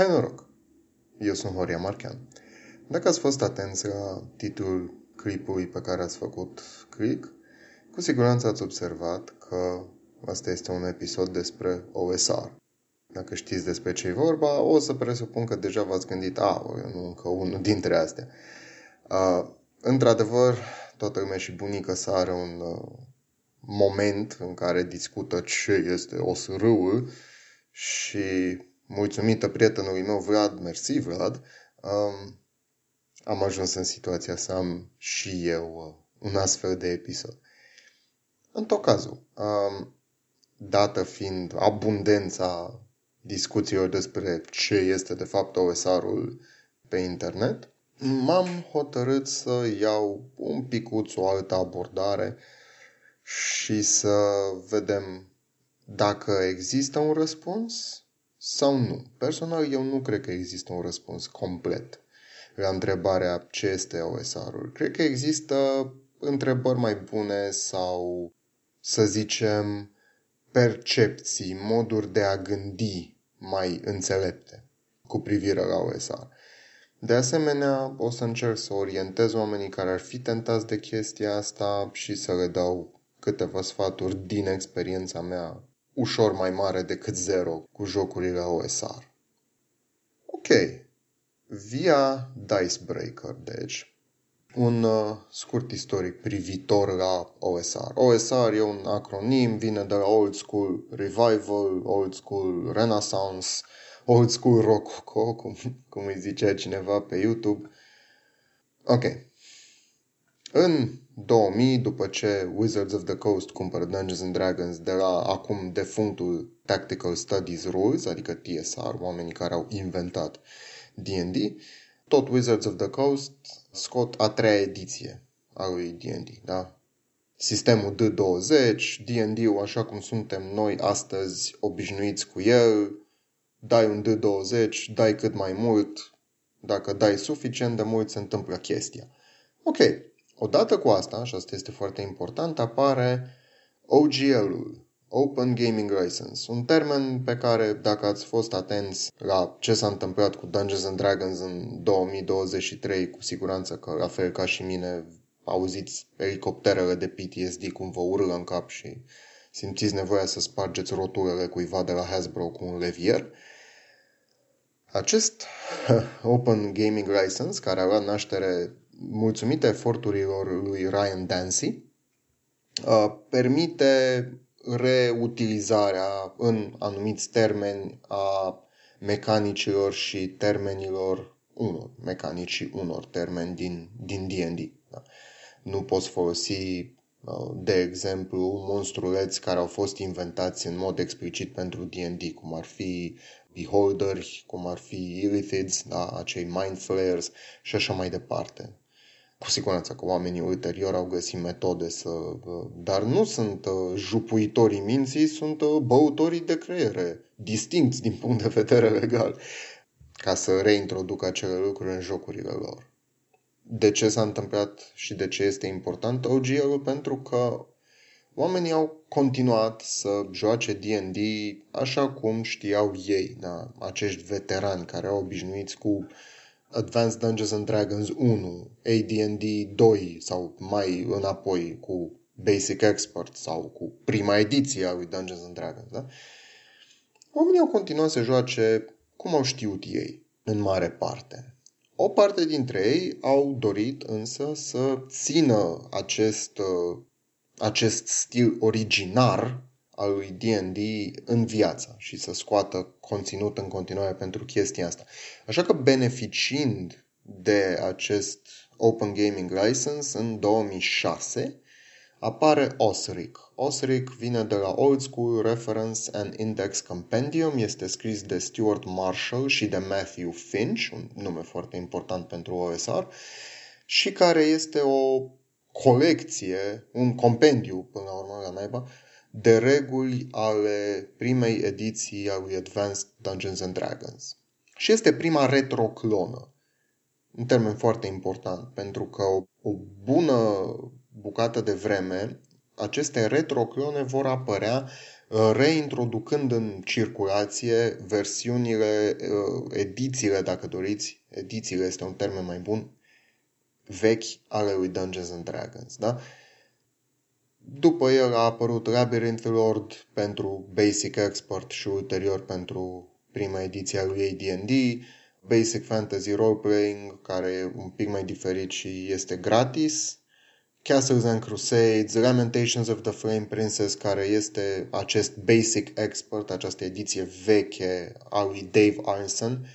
Hai noroc! Eu sunt Horia Marchean. Dacă ați fost atenți la titlul clipului pe care ați făcut click, cu siguranță ați observat că asta este un episod despre OSR. Dacă știți despre ce e vorba, o să presupun că deja v-ați gândit, a, nu încă unul dintre astea. Uh, într-adevăr, toată lumea și bunica să are un uh, moment în care discută ce este OSR-ul și mulțumită prietenului meu Vlad, mersi Vlad, um, am ajuns în situația să am și eu uh, un astfel de episod. În tot cazul, um, dată fiind abundența discuțiilor despre ce este de fapt OSR-ul pe internet, m-am hotărât să iau un picuț o altă abordare și să vedem dacă există un răspuns sau nu. Personal, eu nu cred că există un răspuns complet la întrebarea ce este OSR-ul. Cred că există întrebări mai bune sau, să zicem, percepții, moduri de a gândi mai înțelepte cu privire la OSR. De asemenea, o să încerc să orientez oamenii care ar fi tentați de chestia asta și să le dau câteva sfaturi din experiența mea ușor mai mare decât zero cu jocurile OSR. Ok. Via Dicebreaker, deci, un uh, scurt istoric privitor la OSR. OSR e un acronim, vine de la Old School Revival, Old School Renaissance, Old School Rococo, cum, cum îi zicea cineva pe YouTube. Ok. În 2000, după ce Wizards of the Coast cumpără Dungeons and Dragons de la acum defunctul Tactical Studies Rules, adică TSR, oamenii care au inventat D&D, tot Wizards of the Coast scot a treia ediție a lui D&D, da? Sistemul D20, D&D-ul așa cum suntem noi astăzi obișnuiți cu el, dai un D20, dai cât mai mult, dacă dai suficient de mult se întâmplă chestia. Ok, Odată cu asta, și asta este foarte important, apare OGL-ul, Open Gaming License, un termen pe care, dacă ați fost atenți la ce s-a întâmplat cu Dungeons and Dragons în 2023, cu siguranță că, la fel ca și mine, auziți elicopterele de PTSD cum vă urlă în cap și simțiți nevoia să spargeți rotulele cuiva de la Hasbro cu un levier. Acest Open Gaming License, care a luat naștere mulțumită eforturilor lui Ryan Dancy, uh, permite reutilizarea în anumiți termeni a mecanicilor și termenilor unor mecanici și unor termeni din, din D&D. Da? Nu poți folosi, uh, de exemplu, monstruleți care au fost inventați în mod explicit pentru D&D, cum ar fi beholderi, cum ar fi illithids, da? acei mind flayers și așa mai departe cu siguranță că oamenii ulterior au găsit metode să... Dar nu sunt uh, jupuitorii minții, sunt uh, băutorii de creiere, distincți din punct de vedere legal, ca să reintroducă acele lucruri în jocurile lor. De ce s-a întâmplat și de ce este important OGL-ul? Pentru că oamenii au continuat să joace D&D așa cum știau ei, da? acești veterani care au obișnuiți cu Advanced Dungeons and Dragons 1, AD&D 2 sau mai înapoi cu Basic Expert sau cu prima ediție a lui Dungeons and Dragons, da? Oamenii au continuat să joace cum au știut ei, în mare parte. O parte dintre ei au dorit însă să țină acest, uh, acest stil originar al lui D&D în viață și să scoată conținut în continuare pentru chestia asta. Așa că beneficiind de acest Open Gaming License în 2006 apare OSRIC. OSRIC vine de la Old School Reference and Index Compendium, este scris de Stuart Marshall și de Matthew Finch, un nume foarte important pentru OSR, și care este o colecție, un compendiu, până la urmă, la naiba, de reguli ale primei ediții a lui Advanced Dungeons and Dragons. Și este prima retroclonă. Un termen foarte important, pentru că o, o bună bucată de vreme aceste retroclone vor apărea uh, reintroducând în circulație versiunile, uh, edițiile, dacă doriți, edițiile este un termen mai bun, vechi ale lui Dungeons and Dragons, da? După el a apărut Labyrinth Lord pentru Basic Expert și ulterior pentru prima ediție a lui AD&D, Basic Fantasy Role-Playing, care e un pic mai diferit și este gratis, Castles and Crusades, Lamentations of the Flame Princess, care este acest Basic Expert, această ediție veche a lui Dave Arneson,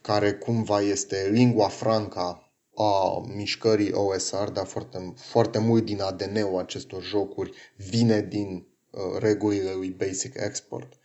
care cumva este lingua franca a mișcării OSR, dar foarte, foarte mult din ADN-ul acestor jocuri vine din uh, regulile lui Basic Export.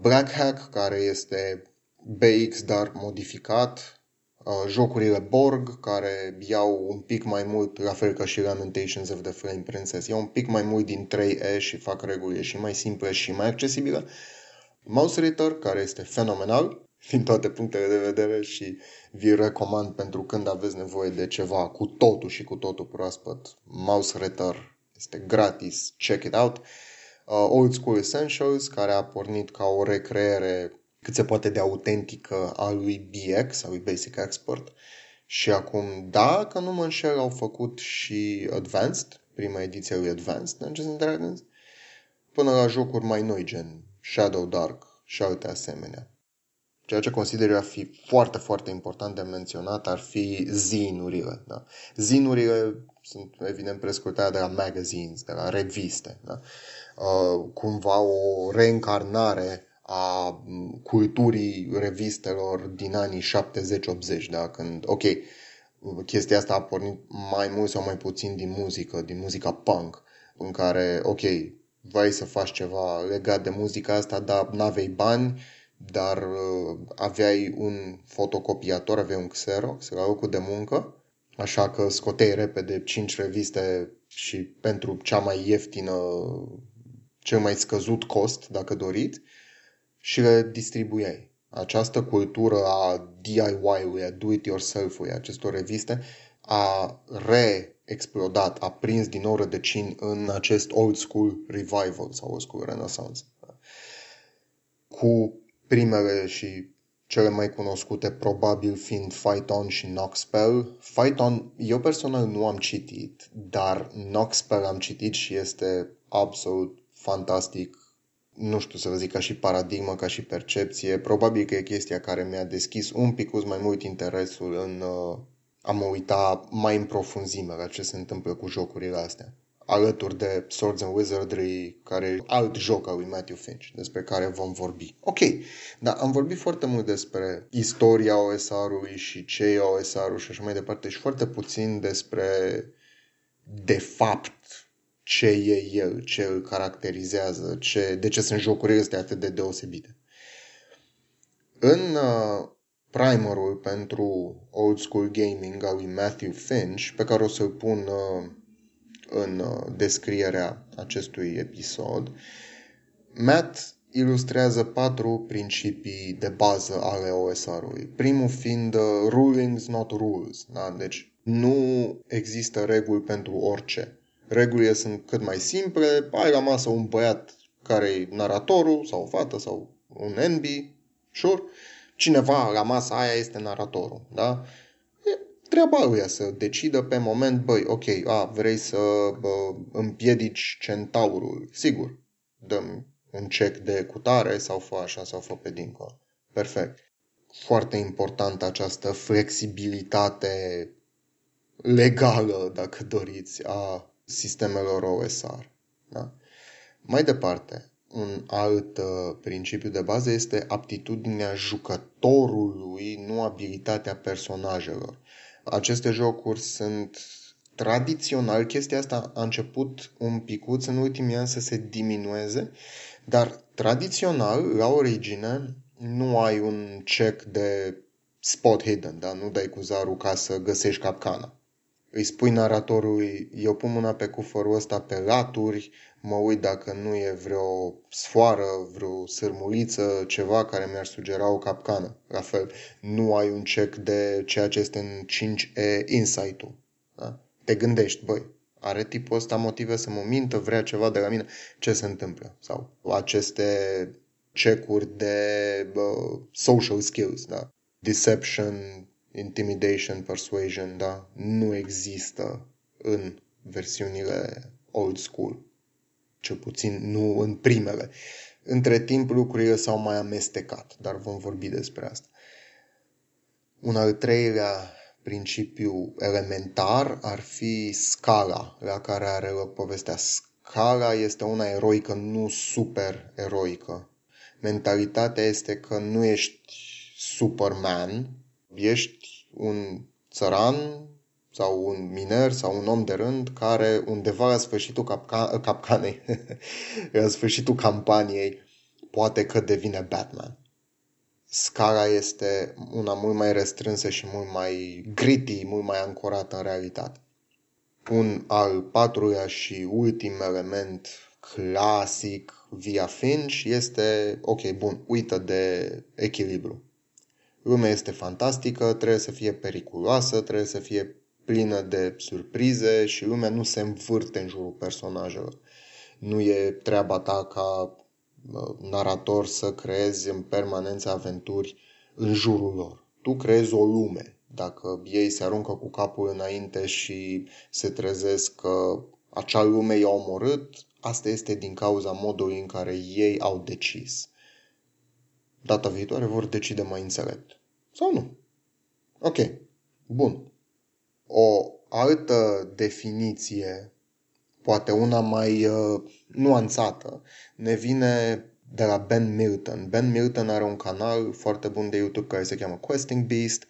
Black Hack, care este BX, dar modificat, uh, jocurile Borg, care iau un pic mai mult, la fel ca și Lamentations of the Flame Princess, iau un pic mai mult din 3E și fac regulile și mai simple și mai accesibile. Mouse Ritter, care este fenomenal din toate punctele de vedere și vi recomand pentru când aveți nevoie de ceva cu totul și cu totul proaspăt. Mouse Ritter este gratis, check it out. Uh, Old School Essentials, care a pornit ca o recreere cât se poate de autentică a lui BX, a lui Basic Export. Și acum, dacă nu mă înșel, au făcut și Advanced, prima ediție a lui Advanced Dungeons and Dragons, până la jocuri mai noi, gen Shadow Dark și alte asemenea. Ceea ce consider eu a fi foarte, foarte important de menționat ar fi zinurile. Da? Zinurile sunt evident prescurtate de la magazines, de la reviste. Da? Uh, cumva o reîncarnare a culturii revistelor din anii 70-80, da? când, ok, chestia asta a pornit mai mult sau mai puțin din muzică, din muzica punk, în care, ok, vrei să faci ceva legat de muzica asta, dar n-avei bani, dar uh, aveai un fotocopiator, aveai un Xerox la locul de muncă, așa că scoteai repede 5 reviste și pentru cea mai ieftină, cel mai scăzut cost, dacă doriți, și le distribuiai. Această cultură a DIY-ului, a do-it-yourself-ului, acestor reviste, a re-explodat, a prins din nou rădăcini în acest old school revival sau old school renaissance. Cu primele și cele mai cunoscute probabil fiind Fight On și Noxpel. Fight On, eu personal nu am citit, dar Noxpel am citit și este absolut fantastic nu știu să vă zic, ca și paradigmă, ca și percepție. Probabil că e chestia care mi-a deschis un pic mai mult interesul în uh, a mă uita mai în profunzime la ce se întâmplă cu jocurile astea. Alături de Swords and Wizardry, care e alt joc al lui Matthew Finch, despre care vom vorbi. Ok, dar am vorbit foarte mult despre istoria OSR-ului și ce e OSR-ul și așa mai departe și foarte puțin despre de fapt ce e el, ce îl caracterizează, ce, de ce sunt jocurile astea atât de deosebite. În uh, primerul pentru Old School Gaming al lui Matthew Finch, pe care o să-l pun uh, în uh, descrierea acestui episod, Matt ilustrează patru principii de bază ale OSR-ului. Primul fiind uh, rulings, not rules. Da? Deci nu există reguli pentru orice. Regulile sunt cât mai simple, ai la masă un băiat care e naratorul, sau o fată, sau un NB, sure, cineva la masa aia este naratorul, da? E treaba lui să decidă pe moment, băi, ok, a, vrei să bă, împiedici centaurul, sigur, dăm un cec de cutare sau fă așa sau fă pe dincolo. Perfect. Foarte important această flexibilitate legală, dacă doriți, a sistemelor OSR. Da? Mai departe, un alt uh, principiu de bază este aptitudinea jucătorului, nu abilitatea personajelor. Aceste jocuri sunt tradițional, chestia asta a început un picuț în ultimii ani să se diminueze, dar tradițional, la origine, nu ai un check de spot hidden, da? nu dai cu zarul ca să găsești capcana îi spui naratorului, eu pun mâna pe cufărul ăsta pe laturi, mă uit dacă nu e vreo sfoară, vreo sârmuliță, ceva care mi-ar sugera o capcană. La fel, nu ai un check de ceea ce este în 5E insight-ul. Da? Te gândești, băi, Are tipul ăsta motive să mă mintă, vrea ceva de la mine? Ce se întâmplă? Sau aceste cecuri de uh, social skills, da? Deception, intimidation, persuasion, da? Nu există în versiunile old school. Cel puțin nu în primele. Între timp lucrurile s-au mai amestecat, dar vom vorbi despre asta. Un al treilea principiu elementar ar fi scala la care are loc povestea. Scala este una eroică, nu super eroică. Mentalitatea este că nu ești Superman, ești un țăran sau un miner sau un om de rând care undeva la sfârșitul capca- capcanei, la sfârșitul campaniei, poate că devine Batman scara este una mult mai restrânsă și mult mai gritty, mult mai ancorată în realitate. Un al patrulea și ultim element clasic via Finch este, ok, bun, uită de echilibru. Lumea este fantastică, trebuie să fie periculoasă, trebuie să fie plină de surprize și lumea nu se învârte în jurul personajelor. Nu e treaba ta ca narator să creezi în permanență aventuri în jurul lor. Tu creezi o lume. Dacă ei se aruncă cu capul înainte și se trezesc că acea lume i-a omorât, asta este din cauza modului în care ei au decis. Data viitoare vor decide mai înțelept. Sau nu? Ok. Bun. O altă definiție poate una mai uh, nuanțată, ne vine de la Ben Milton. Ben Milton are un canal foarte bun de YouTube care se cheamă Questing Beast.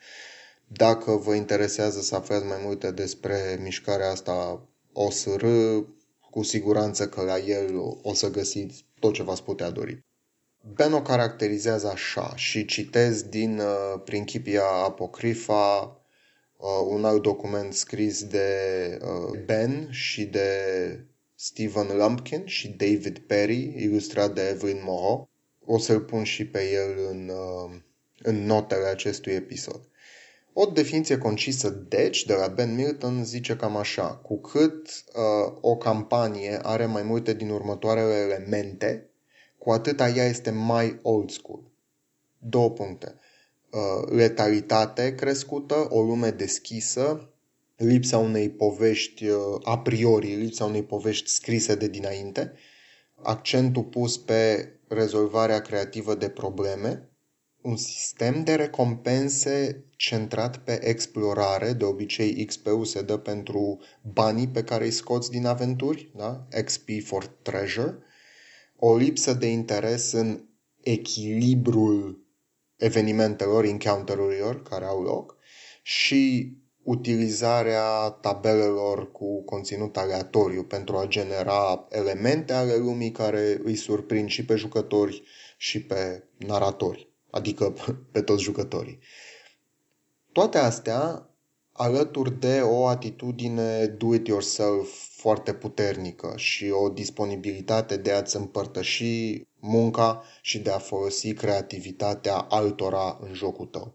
Dacă vă interesează să aflați mai multe despre mișcarea asta OSR, cu siguranță că la el o să găsiți tot ce v-ați putea dori. Ben o caracterizează așa și citez din uh, Principia Apocrifa uh, un alt document scris de uh, Ben și de Stephen Lumpkin și David Perry, ilustrat de Evelyn Moreau. O să-l pun și pe el în, uh, în notele acestui episod. O definiție concisă, deci, de la Ben Milton zice cam așa. Cu cât uh, o campanie are mai multe din următoarele elemente, cu atât ea este mai old school. Două puncte. Uh, letalitate crescută, o lume deschisă, lipsa unei povești uh, a priori, lipsa unei povești scrise de dinainte, accentul pus pe rezolvarea creativă de probleme, un sistem de recompense centrat pe explorare, de obicei XP-ul se dă pentru banii pe care îi scoți din aventuri, da? XP for treasure, o lipsă de interes în echilibrul evenimentelor, encounterurilor care au loc și utilizarea tabelelor cu conținut aleatoriu pentru a genera elemente ale lumii care îi surprind și pe jucători și pe naratori, adică pe toți jucătorii. Toate astea alături de o atitudine do-it-yourself foarte puternică și o disponibilitate de a-ți împărtăși munca și de a folosi creativitatea altora în jocul tău.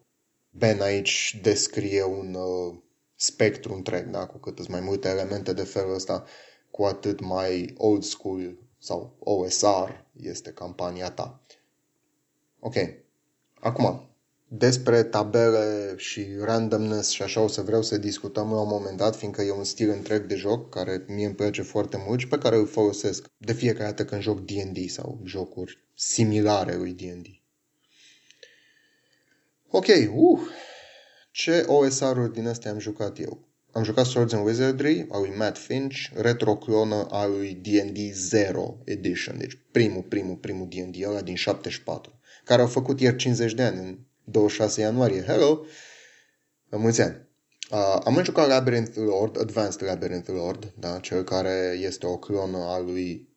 Ben aici descrie un uh, spectru întreg, da? cu cât mai multe elemente de felul ăsta, cu atât mai old school sau OSR este campania ta. Ok. Acum, despre tabele și randomness și așa o să vreau să discutăm la un moment dat, fiindcă e un stil întreg de joc care mie îmi place foarte mult și pe care îl folosesc de fiecare dată când joc D&D sau jocuri similare lui D&D. Ok, uh, ce OSR-uri din astea am jucat eu? Am jucat Swords and Wizardry al lui Matt Finch, retroclonă al lui D&D 0 Edition, deci primul, primul, primul D&D ăla din 74, care au făcut ieri 50 de ani, în 26 ianuarie. Hello! La mulți ani! Uh, am jucat Labyrinth Lord, Advanced Labyrinth Lord, da? cel care este o clonă a lui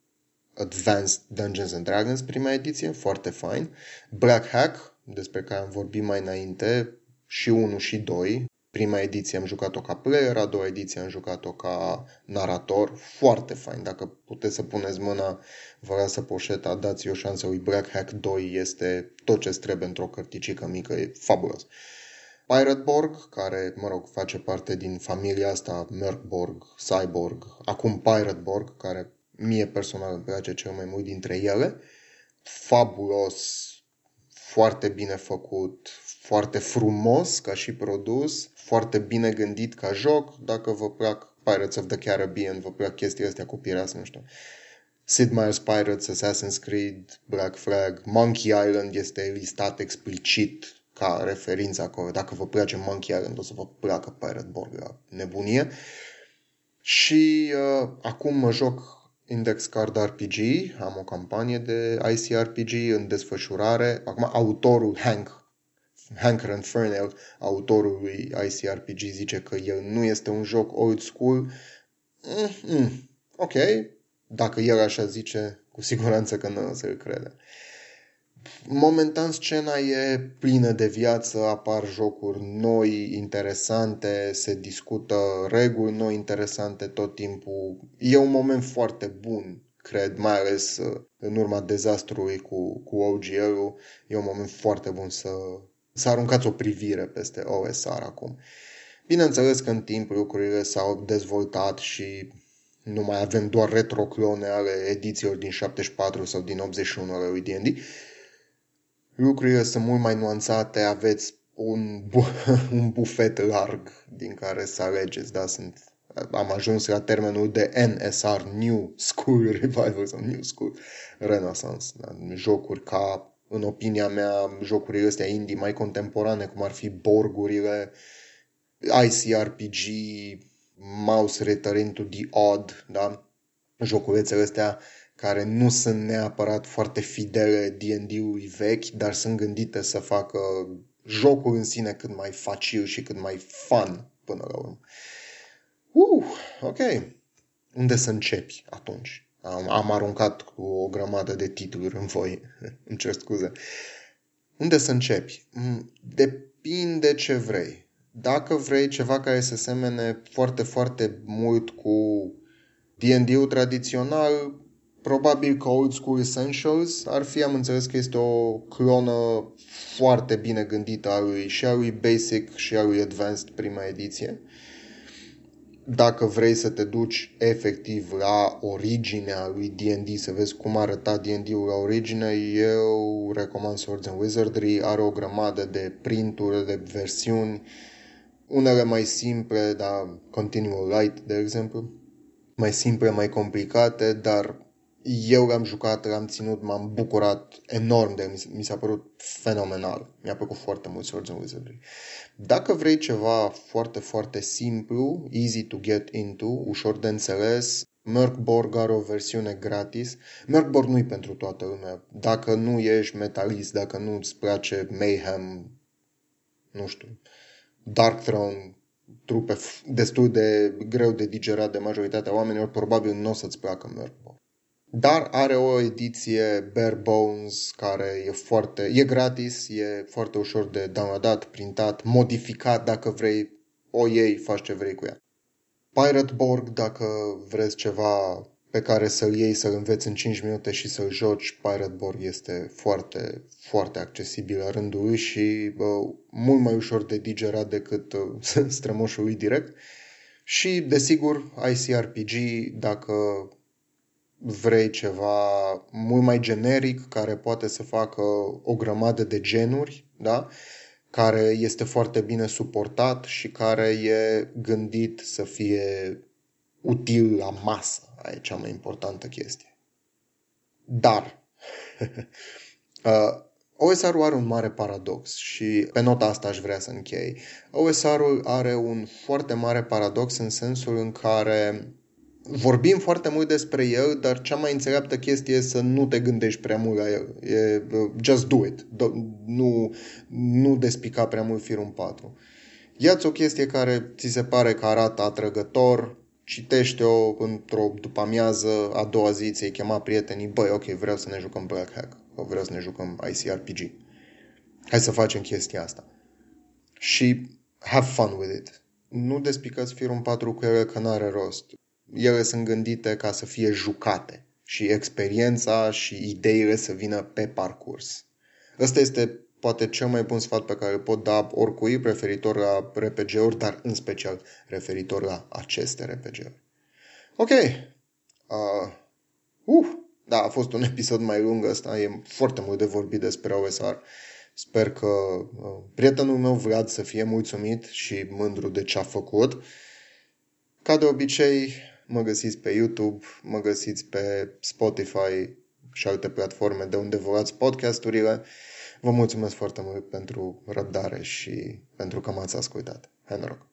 Advanced Dungeons and Dragons, prima ediție, foarte fain. Black Hack, despre care am vorbit mai înainte, și 1 și 2. Prima ediție am jucat-o ca player, a doua ediție am jucat-o ca narator. Foarte fain. Dacă puteți să puneți mâna, vă lasă poșeta, dați o șansă lui Black Hack 2. Este tot ce trebuie într-o cărticică mică. E fabulos. Pirateborg, care, mă rog, face parte din familia asta, Merkborg, Cyborg, acum Pirateborg, care mie personal îmi place cel mai mult dintre ele. Fabulos, foarte bine făcut, foarte frumos ca și produs, foarte bine gândit ca joc. Dacă vă plac Pirates of the Caribbean, vă plac chestiile astea cu pirați, nu știu. Sid Meier's Pirates, Assassin's Creed, Black Flag, Monkey Island este listat explicit ca referință acolo. Dacă vă place Monkey Island, o să vă placă Pirate Borg la nebunie. Și uh, acum mă joc Index Card RPG, am o campanie de ICRPG în desfășurare. Acum autorul Hank Hank Renfernel, autorul lui ICRPG, zice că el nu este un joc old school. Mm-hmm. Ok, dacă el așa zice, cu siguranță că nu o să-l crede. Momentan scena e plină de viață, apar jocuri noi, interesante, se discută reguli noi, interesante tot timpul. E un moment foarte bun, cred, mai ales uh, în urma dezastrului cu, cu OGL-ul. E un moment foarte bun să, să aruncați o privire peste OSR acum. Bineînțeles că în timp lucrurile s-au dezvoltat și nu mai avem doar retroclone ale edițiilor din 74 sau din 81 ale lui D&D. Lucrurile sunt mult mai nuanțate, aveți un, bu- un bufet larg din care să alegeți, da, sunt am ajuns la termenul de NSR, New School Revival sau New School Renaissance. Da? Jocuri ca în opinia mea, jocurile astea indie mai contemporane, cum ar fi borgurile, ICRPG, Mouse Return to the Odd, da? joculețele astea care nu sunt neapărat foarte fidele D&D-ului vechi, dar sunt gândite să facă jocul în sine cât mai facil și cât mai fun până la urmă. Uh, ok. Unde să începi atunci? Am, am aruncat cu o grămadă de titluri în voi. Îmi cer scuze. Unde să începi? Mm, depinde ce vrei. Dacă vrei ceva care să semene foarte, foarte mult cu D&D-ul tradițional, probabil că Old School Essentials ar fi, am înțeles că este o clonă foarte bine gândită a lui, și a lui Basic și a lui Advanced prima ediție dacă vrei să te duci efectiv la originea lui D&D, să vezi cum arăta D&D-ul la origine, eu recomand Swords and Wizardry, are o grămadă de printuri, de versiuni, unele mai simple, dar Continual Light, de exemplu, mai simple, mai complicate, dar eu l-am jucat, l-am ținut, m-am bucurat enorm de mi s-a părut fenomenal. Mi-a plăcut foarte mult Swords and Wizardry. Dacă vrei ceva foarte, foarte simplu, easy to get into, ușor de înțeles, Merkborg are o versiune gratis. Merkborg nu-i pentru toată lumea. Dacă nu ești metalist, dacă nu îți place Mayhem, nu știu, Dark Throne, trupe destul de greu de digerat de majoritatea oamenilor, probabil nu o să-ți placă Merkborg. Dar are o ediție bare bones care e foarte, e gratis, e foarte ușor de downloadat, printat, modificat dacă vrei, o iei, faci ce vrei cu ea. Pirateborg, dacă vreți ceva pe care să-l iei, să-l înveți în 5 minute și să-l joci, Pirateborg este foarte, foarte accesibil la rândul lui și uh, mult mai ușor de digerat decât uh, strămoșul lui direct. Și, desigur, ICRPG, dacă vrei ceva mult mai generic, care poate să facă o grămadă de genuri, da? care este foarte bine suportat și care e gândit să fie util la masă. Aia e cea mai importantă chestie. Dar, uh, OSR-ul are un mare paradox și pe nota asta aș vrea să închei. OSR-ul are un foarte mare paradox în sensul în care vorbim foarte mult despre el, dar cea mai înțeleaptă chestie e să nu te gândești prea mult la el. E, just do it. Do, nu, nu despica prea mult firul 4. Ia-ți o chestie care ți se pare că arată atrăgător, citește-o într-o după amiază, a doua zi ți-ai chema prietenii, băi, ok, vreau să ne jucăm Black Hack, sau vreau să ne jucăm ICRPG. Hai să facem chestia asta. Și have fun with it. Nu despicați firul 4 cu ele că n-are rost ele sunt gândite ca să fie jucate și experiența și ideile să vină pe parcurs. Ăsta este poate cel mai bun sfat pe care îl pot da oricui referitor la RPG-uri, dar în special referitor la aceste RPG-uri. Ok. Uh, uh, da, a fost un episod mai lung ăsta, e foarte mult de vorbit despre OSR. Sper că uh, prietenul meu Vlad să fie mulțumit și mândru de ce a făcut. Ca de obicei, mă găsiți pe YouTube, mă găsiți pe Spotify și alte platforme de unde vă luați podcasturile. Vă mulțumesc foarte mult pentru răbdare și pentru că m-ați ascultat. Hai noroc!